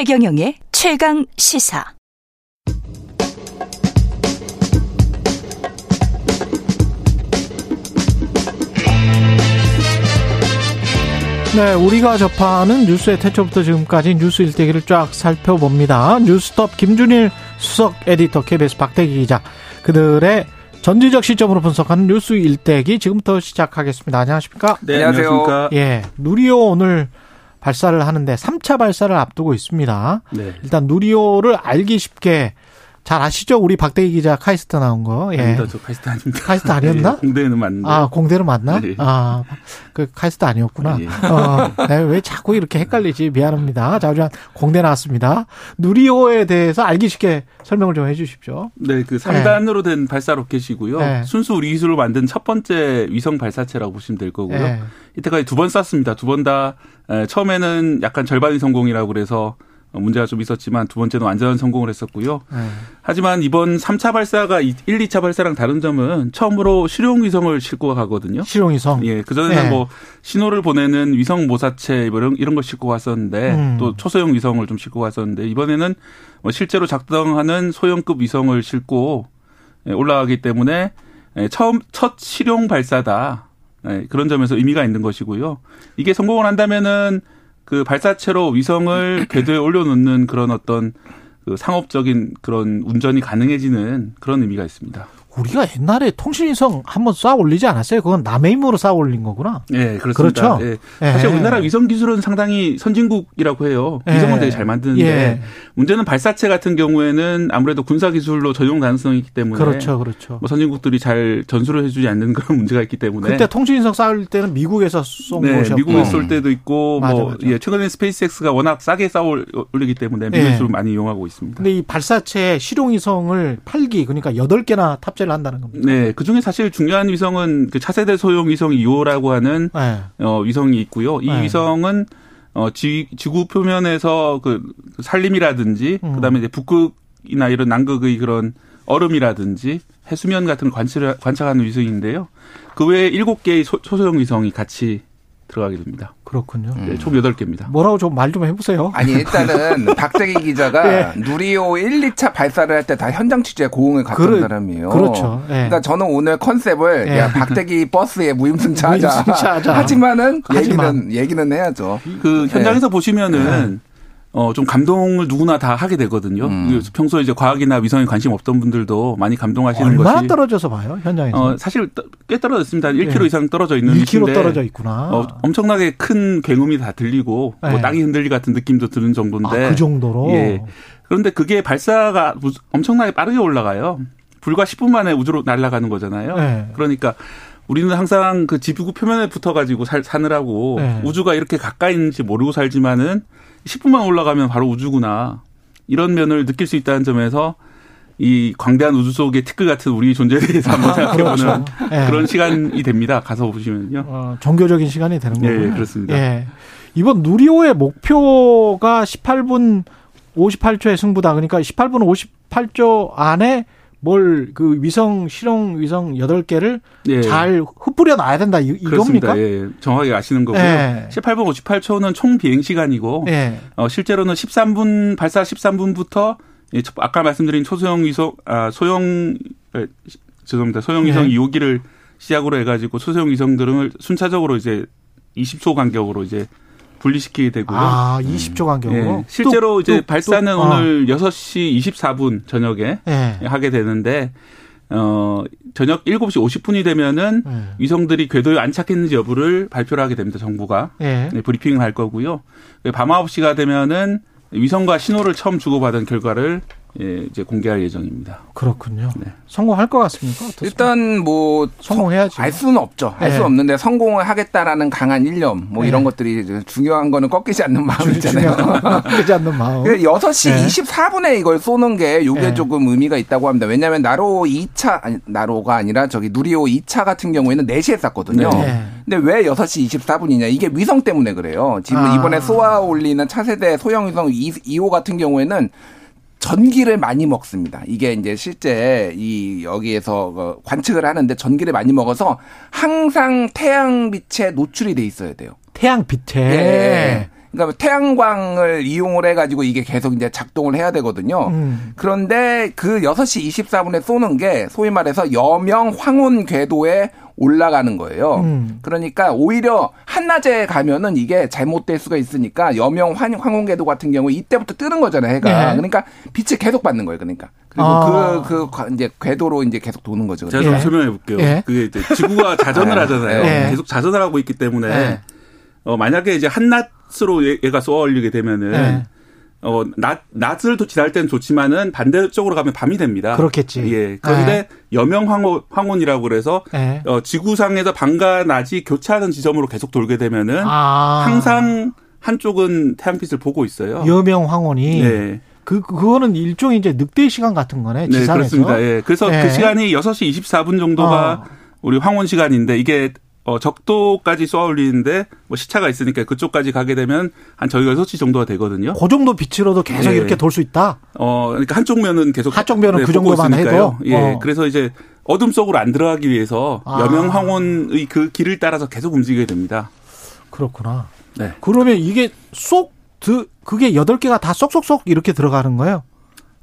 최경영의 최강 시사. 네, 우리가 접하는 뉴스의 태초부터 지금까지 뉴스 일대기를 쫙 살펴봅니다. 뉴스톱 김준일 수석 에디터 KBS 박대기 기자 그들의 전지적 시점으로 분석하는 뉴스 일대기 지금부터 시작하겠습니다. 안녕하십니까? 네, 안녕하세요. 예, 누리호 오늘 발사를 하는데 3차 발사를 앞두고 있습니다. 네. 일단 누리호를 알기 쉽게 잘 아시죠? 우리 박대기 기자 카이스트 나온 거. 예. 아닙니다. 저 카이스트 아닙니다. 카이스트 아니었나? 예, 공대는 맞는데. 아, 공대로 맞나? 네. 아, 그 카이스트 아니었구나. 예. 어, 내가 왜 자꾸 이렇게 헷갈리지? 미안합니다. 자, 우리 공대 나왔습니다. 누리호에 대해서 알기 쉽게 설명을 좀 해 주십시오. 네, 그 3단으로 된 발사 로켓이고요. 네. 순수 우리 기술로 만든 첫 번째 위성 발사체라고 보시면 될 거고요. 예. 이때까지 두 번 쐈습니다. 두 번 다 처음에는 약간 절반 성공이라고 그래서 문제가 좀 있었지만 두 번째는 완전 성공을 했었고요. 예. 하지만 이번 3차 발사가 1, 2차 발사랑 다른 점은 처음으로 실용 위성을 싣고 가거든요. 실용 위성. 예, 그전에는 네. 뭐 신호를 보내는 위성 모사체 뭐 이런 이런 걸 싣고 갔었는데 음. 또 초소형 위성을 좀 싣고 갔었는데 이번에는 뭐 실제로 작동하는 소형급 위성을 싣고 예, 올라가기 때문에 예, 처음 첫 실용 발사다. 예, 그런 점에서 의미가 있는 것이고요. 이게 성공을 한다면은 그 발사체로 위성을 궤도에 올려놓는 그런 어떤 그 상업적인 그런 운전이 가능해지는 그런 의미가 있습니다. 우리가 옛날에 통신위성 한번 쏴 올리지 않았어요? 그건 남의 힘으로 쏴 올린 거구나. 예, 그렇습니다. 그렇죠. 예. 예. 사실 우리나라 위성 기술은 상당히 선진국이라고 해요. 예. 위성은 되게 잘 만드는데 예. 문제는 발사체 같은 경우에는 아무래도 군사 기술로 전용 가능성이 있기 때문에 그렇죠, 그렇죠. 뭐 선진국들이 잘 전수를 해주지 않는 그런 문제가 있기 때문에 그때 통신위성 쏴올 때는 미국에서 쏜 네, 것이었고. 미국에 쏠 때도 있고 맞아, 뭐 맞아. 예, 최근에 스페이스X가 워낙 싸게 쌓아 올리기 때문에 미국 예. 많이 이용하고 있습니다. 근데 이 발사체 실용위성을 8기 그러니까 8개나 탑재를 한다는 겁니다. 네, 그 중에 사실 중요한 위성은 그 차세대 소형 위성 2호라고 하는 네. 어, 위성이 있고요. 이 네. 위성은 어, 지, 지구 표면에서 그 산림이라든지 음. 그다음에 이제 북극이나 이런 남극의 그런 얼음이라든지 해수면 같은 걸 관찰, 관찰하는 위성인데요. 그 외에 일곱 개의 소- 초소형 위성이 같이 들어가게 됩니다. 그렇군요. 네, 총 여덟 개입니다. 뭐라고 좀 말 좀 해보세요. 아니 일단은 박대기 기자가 예. 누리호 1, 2차 발사를 할 때 다 현장 취재 고응을 갔던 그래- 사람이에요. 그렇죠. 예. 그러니까 저는 오늘 컨셉을 예. 야 박대기 버스에 무임승차하자. 무임승차하자. 하지만은 하지만. 얘기는 얘기는 해야죠. 그 현장에서 네. 보시면은 어, 좀 감동을 누구나 다 하게 되거든요. 음. 그 평소에 이제 과학이나 위성에 관심 없던 분들도 많이 감동하시는 얼마나 것이 떨어져서 봐요 현장에서? 어, 사실 떠- 꽤 떨어졌습니다. 한 1km 예. 이상 떨어져 있는 1km 위치인데 떨어져 있구나. 어, 엄청나게 큰 굉음이 다 들리고 네. 뭐 땅이 흔들리 같은 느낌도 드는 정도인데. 아, 그 정도로. 예. 그런데 그게 발사가 무- 엄청나게 빠르게 올라가요. 불과 10분 만에 우주로 날아가는 거잖아요. 네. 그러니까 우리는 항상 그 지구 표면에 붙어가지고 살, 사느라고 네. 우주가 이렇게 가까이 있는지 모르고 살지만은 10분만 올라가면 바로 우주구나. 이런 면을 느낄 수 있다는 점에서 이 광대한 우주 속의 티끌 같은 우리 존재에 대해서 한번 생각해보는 그렇죠. 예. 그런 시간이 됩니다. 가서 보시면요. 어, 종교적인 시간이 되는 예, 거군요. 예, 그렇습니다. 예. 이번 누리호의 목표가 18분 58초의 승부다. 그러니까 18분 58초 안에 뭘 그 위성 실용 위성 8개를 예. 잘 흩뿌려 놔야 된다. 이? 그렇습니다. 예, 정확하게 아시는 거고요. 예. 18분 58초는 총 비행 시간이고 예. 어, 실제로는 13분 발사 13분부터 예, 첫- 아까 말씀드린 초소형 위성 아 소형 에, 시- 죄송합니다. 소형 위성 예. 2호기를 시작으로 해가지고 소소형 위성들을 순차적으로 이제 20초 간격으로 이제 분리시키게 되고요. 아, 20초 간격으로. 예, 실제로 또, 이제 또, 발사는 또, 오늘 6시 24분 저녁에 예. 하게 되는데 어 저녁 7시 50분이 되면은 예. 위성들이 궤도에 안착했는지 여부를 발표를 하게 됩니다. 정부가 예. 네, 브리핑을 할 거고요. 밤 9시가 되면은 위성과 신호를 처음 주고받은 결과를 예, 이제 공개할 예정입니다. 그렇군요. 네. 성공할 것 같습니까? 어떻습니까? 일단 뭐 성공해야지. 알 수는 없죠. 알 예. 수는 없는데 성공을 하겠다라는 강한 일념 뭐 예. 이런 것들이 중요한 거는 꺾이지 않는 마음이잖아요. 그러지 않는 마음. 그 6시 네. 24분에 이걸 쏘는 게 요게 네. 조금 의미가 있다고 합니다. 왜냐하면 나로 2차, 아니, 나로가 아니라 저기 누리호 2차 같은 경우에는 4시에 쐈거든요. 네. 근데 왜 6시 24분이냐. 이게 위성 때문에 그래요. 지금 아. 이번에 쏘아 올리는 차세대 소형 위성 2호 같은 경우에는 전기를 많이 먹습니다. 이게 이제 실제 이 여기에서 어, 관측을 하는데 전기를 많이 먹어서 항상 태양빛에 노출이 돼 있어야 돼요. 태양 빛에. 예. 그러니까 태양광을 이용을 해가지고 이게 계속 이제 작동을 해야 되거든요. 음. 그런데 그 6시 24분에 쏘는 게 소위 말해서 여명 황혼 궤도에 올라가는 거예요. 음. 그러니까 오히려 한낮에 가면은 이게 잘못될 수가 있으니까 여명 환- 황혼 궤도 같은 경우 이때부터 뜨는 거잖아요, 해가. 네. 그러니까 빛을 계속 받는 거예요, 그러니까. 그리고 아. 그, 그, 과- 이제 궤도로 이제 계속 도는 거죠. 제가 그러니까. 좀 설명해 볼게요. 예. 그게 이제 지구가 자전을 네. 하잖아요. 네. 계속 자전을 하고 있기 때문에 네. 어, 만약에 이제 한낮 으로 얘- 얘가 쏘아 올리게 되면은 네. 어, 낮, 낮을 도 지날 때는 좋지만은 반대쪽으로 가면 밤이 됩니다. 그렇겠지. 예. 그런데 여명 황혼, 황혼이라고 그래서 예. 어, 지구상에서 밤과 낮이 교차하는 지점으로 계속 돌게 되면은 아. 항상 한쪽은 태양빛을 보고 있어요. 여명 황혼이 네. 그 그거는 일종의 이제 늑대 시간 같은 거네. 네, 지상에서. 그렇습니다. 예. 그래서 네. 그 시간이 6시 24분 정도가 어. 우리 황혼 시간인데 이게 어, 적도까지 쏘아 올리는데 뭐 시차가 있으니까 그쪽까지 가게 되면 한 저희가 6시 정도가 되거든요. 그 정도 빛으로도 계속 네. 이렇게 돌 수 있다. 어, 그러니까 한쪽 면은 계속 한쪽 면은 그 보고 정도만 있으니까요. 해도? 예. 어. 그래서 이제 어둠 속으로 안 들어가기 위해서 아. 여명 황혼의 그 길을 따라서 계속 움직이게 됩니다. 그렇구나. 네. 그러면 이게 쏙 드, 그게 여덟 개가 다 쏙쏙쏙 이렇게 들어가는 거예요.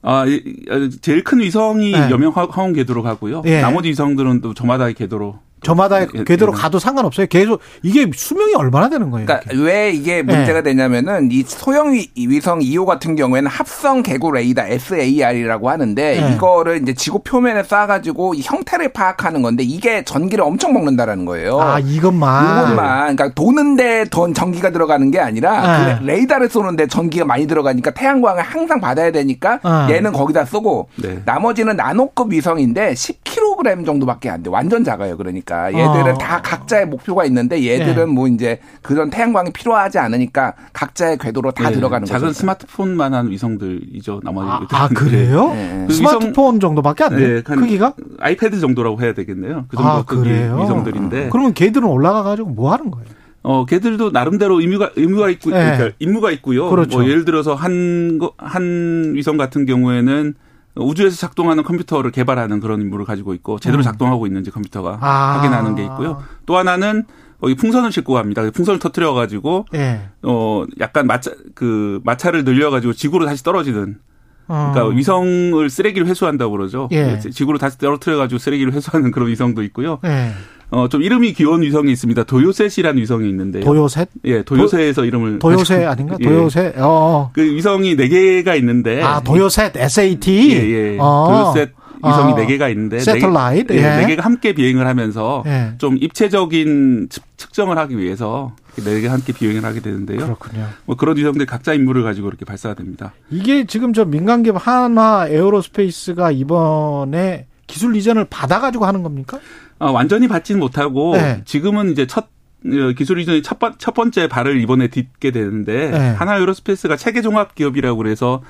아, 이- 이- 제일 큰 위성이 네. 여명 황- 황혼 궤도로 가고요. 예. 나머지 위성들은 또 저마다의 궤도로 저마다 예, 궤도로 예. 가도 상관없어요. 계속 이게 수명이 얼마나 되는 거예요? 그러니까 이게? 왜 이게 문제가 되냐면은 이 소형 위- 위성 2호 같은 경우에는 합성 개구 레이더 SAR이라고 하는데 네. 이거를 이제 지구 표면에 쏴가지고 이 형태를 파악하는 건데 이게 전기를 엄청 먹는다라는 거예요. 아 이것만. 이것만 그러니까 도는데 돈 전기가 들어가는 게 아니라 네. 그 레이더를 쏘는데 전기가 많이 들어가니까 태양광을 항상 받아야 되니까 네. 얘는 거기다 쏘고 네. 나머지는 나노급 위성인데 10kg 정도밖에 안 돼. 완전 작아요. 그러니까 얘들은 어. 다 각자의 목표가 있는데 얘들은 네. 뭐 이제 그런 태양광이 필요하지 않으니까 각자의 궤도로 다 네, 들어가는 작은 거죠. 스마트폰만한 위성들이죠. 나머지 아. 아, 그래요? 네. 그 스마트폰 정도밖에 안 돼요. 네, 한 크기가? 아이패드 정도라고 해야 되겠네요. 그 정도 아 크기 그래요. 위성들인데. 그러면 걔들은 올라가 가지고 뭐 하는 거예요? 어, 걔들도 나름대로 의무가 의무가 있고 네. 그러니까 임무가 있고요. 그렇죠. 뭐 예를 들어서 한, 거- 한 위성 같은 경우에는 우주에서 작동하는 컴퓨터를 개발하는 그런 임무를 가지고 있고 제대로 음. 작동하고 있는지 컴퓨터가 아. 확인하는 게 있고요. 또 하나는 거기 풍선을 싣고 갑니다. 그 풍선을 터트려 가지고 예. 어 약간 마차 그 마차를 늘려 가지고 지구로 다시 떨어지는 어. 그러니까 위성을 쓰레기를 회수한다고 그러죠. 예. 지구로 다시 떨어뜨려 가지고 쓰레기를 회수하는 그런 위성도 있고요. 예. 어 좀 이름이 귀여운 위성이 있습니다. 도요셋이라는 위성이 있는데요. 도요셋? 예, 도요새에서 이름을 도요새 가지고- 아닌가? 예. 도요새. 어, 어. 그 위성이 네 개가 있는데 아, 도요셋 SAT. 예, 예. 어. 도요셋 위성이 어. 네 개가 있는데 satellite, 네, 개- 예, 예. 네 개가 함께 비행을 하면서 예. 좀 입체적인 측- 측정을 하기 위해서 네 개가 함께 비행을 하게 되는데요. 그렇군요. 뭐 그런 위성들 각자 임무를 가지고 이렇게 발사가 됩니다. 이게 지금 저 민간기업 한화 에어로스페이스가 이번에 기술 이전을 받아가지고 하는 겁니까? 아, 완전히 받지는 못하고 네. 지금은 이제 첫 어, 기술 이전이 첫, 번, 첫 번째 발을 이번에 딛게 되는데 네. 한화 에어로스페이스가 체계 종합 기업이라고 그래서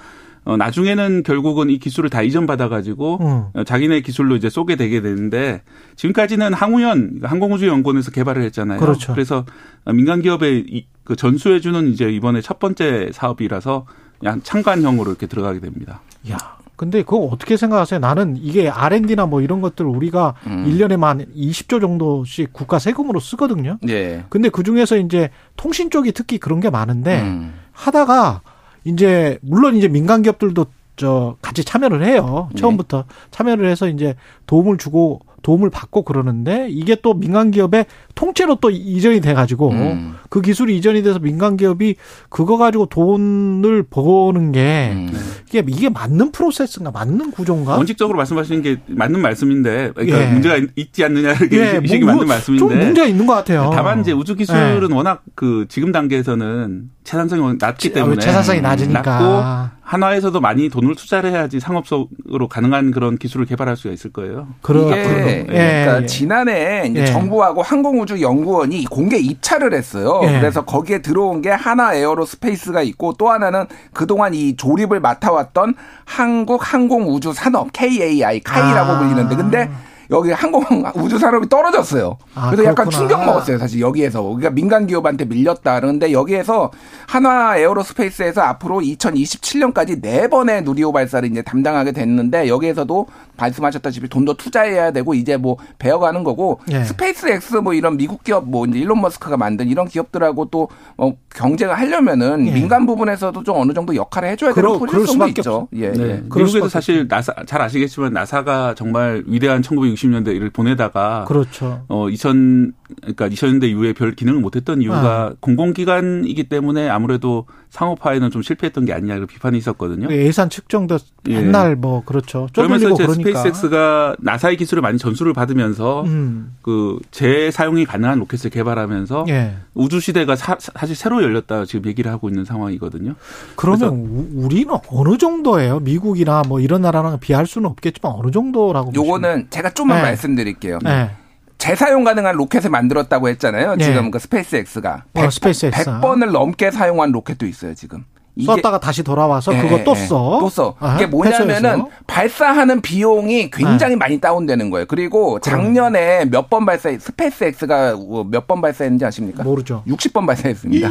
어, 나중에는 결국은 이 기술을 다 이전 받아가지고 음. 어, 자기네 기술로 이제 쏘게 되게 되는데 지금까지는 항우연 항공우주연구원에서 개발을 했잖아요. 그렇죠. 래서 민간 기업에 이- 그 전수해주는 이제 이번에 첫 번째 사업이라서 양 창간형으로 이렇게 들어가게 됩니다. 야. 근데 그거 어떻게 생각하세요? 나는 이게 R&D나 뭐 이런 것들 우리가 음. 일 1년에만 20조 정도씩 국가 세금으로 쓰거든요. 예. 근데 그 중에서 이제 통신 쪽이 특히 그런 게 많은데 음. 하다가 이제 물론 이제 민간 기업들도 저 같이 참여를 해요. 네. 처음부터 참여를 해서 이제 도움을 주고 도움을 받고 그러는데 이게 또 민간 기업의 통째로 또 이전이 돼 가지고 음. 그 기술이 이전이 돼서 민간 기업이 그거 가지고 돈을 버는 게 음. 이게 이게 맞는 프로세스인가 맞는 구조인가? 원칙적으로 말씀하시는 게 맞는 말씀인데 그러니까 예. 문제가 있지 않느냐 이게 예, 이식이 뭐, 맞는 말씀인데 좀 문제가 있는 것 같아요. 다만 이제 우주 기술은 워낙 그 지금 단계에서는 채산성이 낮기 때문에 재산성이 낮고 낮으니까 한화에서도 많이 돈을 투자를 해야지 상업적으로 가능한 그런 기술을 개발할 수가 있을 거예요. 그러, 이게 그러- 그러니까 예, 지난해 이제 예. 정부하고 항공우주연구원이 공개 입찰을 했어요. 예. 그래서 거기에 들어온 게 한화 에어로스페이스가 있고 또 하나는 그동안 이 조립을 맡아왔던 한국 항공우주산업 KAI 카이라고 아. 불리는데 근데 여기 항공 우주 산업이 떨어졌어요. 아, 그래서 약간 그렇구나. 충격 먹었어요. 사실 여기에서 우리가 민간 기업한테 밀렸다. 그런데 여기에서 한화 에어로스페이스에서 앞으로 2027년까지 네 번의 누리호 발사를 이제 담당하게 됐는데 여기에서도 말씀하셨다시피 돈도 투자해야 되고 이제 뭐 배워가는 거고 예. 스페이스 X 뭐 이런 미국 기업 뭐 이제 일론 머스크가 만든 이런 기업들하고 또 어, 경쟁을 하려면은 예. 민간 부분에서도 좀 어느 정도 역할을 해줘야 되는 포지션일 수밖에 있죠. 없죠. 예, 네. 예. 미국에도 사실 나사 잘 아시겠지만 나사가 정말 위대한 1960 년대 를 보내다가 그렇죠. 어 2000, 그러니까 2000년대 이후에 별 기능을 못했던 아. 이유가 공공기관이기 때문에 아무래도 상업화에는 좀 실패했던 게 아니냐 이런 비판이 있었거든요. 예산 책정도 예. 맨날 뭐 그렇죠. 그러면서 이제 그러니까. 스페이스X가 나사의 기술을 많이 전수를 받으면서 음. 그 재사용이 가능한 로켓을 개발하면서 예. 우주 시대가 사, 실 새로 열렸다 지금 얘기를 하고 있는 상황이거든요. 그러면 우- 우리는 어느 정도예요? 미국이나 뭐 이런 나라랑 비할 수는 없겠지만 어느 정도라고 요거는 제가 좀만 네. 말씀드릴게요. 네. 재사용 가능한 로켓을 만들었다고 했잖아요. 네. 지금 그 스페이스 X가 어, 스페이스 X. 100번을 넘게 사용한 로켓도 있어요, 지금. 썼다가 다시 돌아와서 예, 그거 예, 또 예. 써. 또 써. 아, 이게 뭐냐면은. 네. 발사하는 비용이 굉장히 많이 다운되는 거예요. 그리고 작년에 몇 번 발사, 스페이스 X가 몇 번 발사했는지 아십니까? 모르죠. 60번 발사했습니다.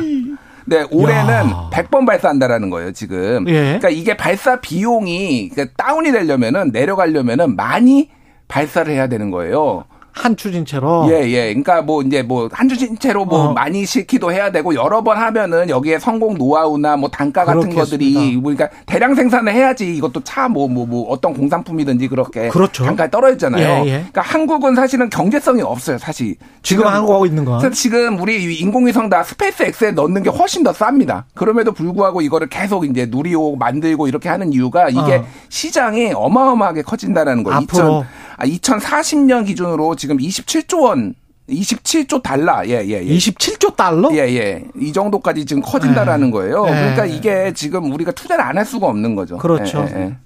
네, 올해는 야. 100번 발사한다라는 거예요, 지금. 예. 그러니까 이게 발사 비용이 그러니까 다운이 되려면은 내려가려면은 많이 발사를 해야 되는 거예요. 한 추진체로. 예, 예. 그러니까 뭐 이제 뭐 한 추진체로 뭐 어. 많이 싣기도 해야 되고 여러 번 하면은 여기에 성공 노하우나 뭐 단가 같은 것들이 그렇겠습니다. 뭐 그러니까 대량 생산을 해야지 이것도 차 뭐 뭐뭐 어떤 공산품이든지 그렇게 그렇죠. 단가가 떨어지잖아요. 예, 예. 그러니까 한국은 사실은 경제성이 없어요, 사실. 지금 한국 하고 있는 건. 그래서 지금 우리 이 인공위성 다 스페이스 X에 넣는 게 훨씬 더 쌉니다. 그럼에도 불구하고 이거를 계속 이제 누리호 만들고 이렇게 하는 이유가 이게 어. 시장이 어마어마하게 커진다라는 거예요. 앞으로. 2000, 아, 2040년 기준으로 지금 27조 원, 27조 달러, 예, 예, 예. 27조 달러? 예, 예. 이 정도까지 지금 커진다라는 거예요. 예. 그러니까 이게 지금 우리가 투자를 안 할 수가 없는 거죠. 그렇죠. 예, 예, 예.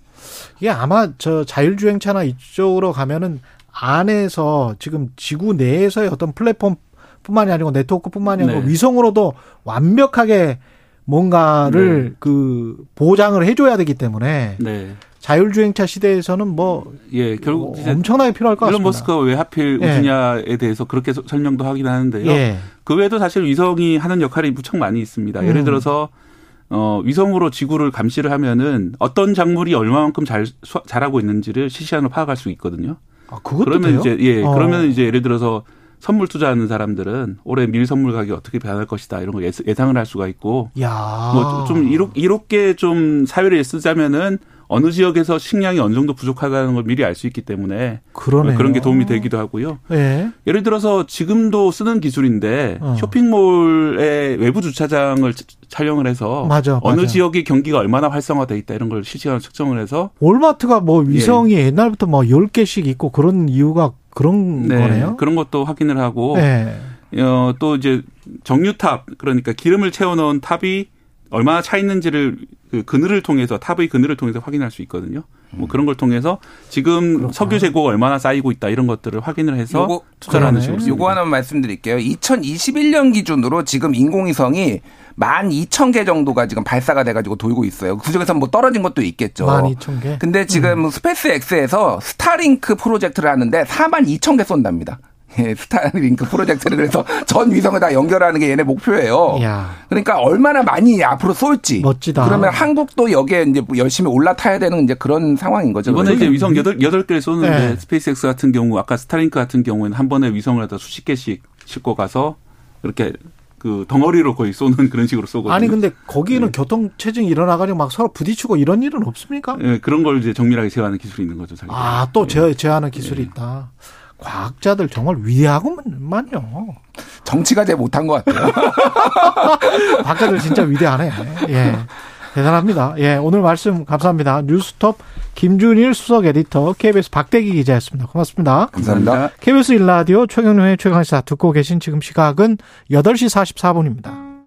이게 아마 저 자율주행차나 이쪽으로 가면은 안에서 지금 지구 내에서의 어떤 플랫폼 뿐만이 아니고 네트워크 뿐만이 아니고 네. 위성으로도 완벽하게 뭔가를 그 보장을 해줘야 되기 때문에 네. 자율주행차 시대에서는 뭐 예, 결국 이제 엄청나게 필요할 것 일론 같습니다. 머스크가 왜 하필 예. 우주냐에 대해서 그렇게 서- 설명도 하긴 하는데요. 예. 그 외에도 사실 위성이 하는 역할이 무척 많이 있습니다. 음. 예를 들어서 어 위성으로 지구를 감시를 하면은 어떤 작물이 얼마만큼 잘 수- 자라고 있는지를 실시간으로 파악할 수 있거든요. 아, 그것도 그러면 돼요? 이제 예, 어. 그러면 이제 예를 들어서 선물 투자하는 사람들은 올해 밀 선물 가격이 어떻게 변할 것이다 이런 걸 예상을 할 수가 있고 야. 뭐좀 이롭, 이롭게 좀 사회를 쓰자면은 어느 지역에서 식량이 어느 정도 부족하다는 걸 미리 알 수 있기 때문에 그러네요. 그런 게 도움이 되기도 하고요. 예. 예를 들어서 지금도 쓰는 기술인데 어. 쇼핑몰의 외부 주차장을 차- 촬영을 해서 맞아, 어느 맞아. 지역의 경기가 얼마나 활성화돼 있다 이런 걸 실시간으로 측정을 해서 월마트가 예. 뭐 위성이 옛날부터 뭐 10개씩 있고 그런 이유가 그런 거네요. 그런 것도 확인을 하고 예. 어, 또 이제 정유탑 그러니까 기름을 채워놓은 탑이 얼마나 차 있는지를 그 그늘을 통해서 탑의 그늘을 통해서 확인할 수 있거든요. 뭐 그런 걸 통해서 지금 석유 재고가 얼마나 쌓이고 있다 이런 것들을 확인을 해서 요거- 투자를 하는 그러네. 식으로. 요거 하나 말씀드릴게요. 2021년 기준으로 지금 인공위성이 12,000개 정도가 지금 발사가 돼가지고 돌고 있어요. 그 중에서 뭐 떨어진 것도 있겠죠. 12,000개. 근데 지금 음. 스페이스 X에서 스타링크 프로젝트를 하는데 42,000개 쏜답니다. 예, 스타링크 프로젝트를 그래서 전 위성을 다 연결하는 게 얘네 목표예요. 야. 그러니까 얼마나 많이 앞으로 쏠지. 멋지다. 그러면 한국도 여기에 이제 뭐 열심히 올라타야 되는 이제 그런 상황인 거죠. 이번에 그래서 이제 위성 여덟 여덟 개를 쏘는데 네. 스페이스X 같은 경우 아까 스타링크 같은 경우에는 한 번에 위성을 갖다 수십 개씩 싣고 가서 이렇게 그 덩어리로 거의 쏘는 그런 식으로 쏘거든요. 아니 근데 거기는 네. 교통 체증 일어나가지고 막 서로 부딪히고 이런 일은 없습니까? 예, 그런 걸 이제 정밀하게 제어하는 기술이 있는 거죠. 자기가. 아또제 제하는 기술이 있다. 과학자들 정말 위대하구만요. 정치가 제일 못한 것 같아요. 과학자들 진짜 위대하네. 예. 대단합니다. 예, 오늘 말씀 감사합니다. 뉴스톱 김준일 수석 에디터, KBS 박대기 기자였습니다. 고맙습니다. 감사합니다. KBS 일라디오 최경련의 최강시사 듣고 계신 지금 시각은 8시 44분입니다.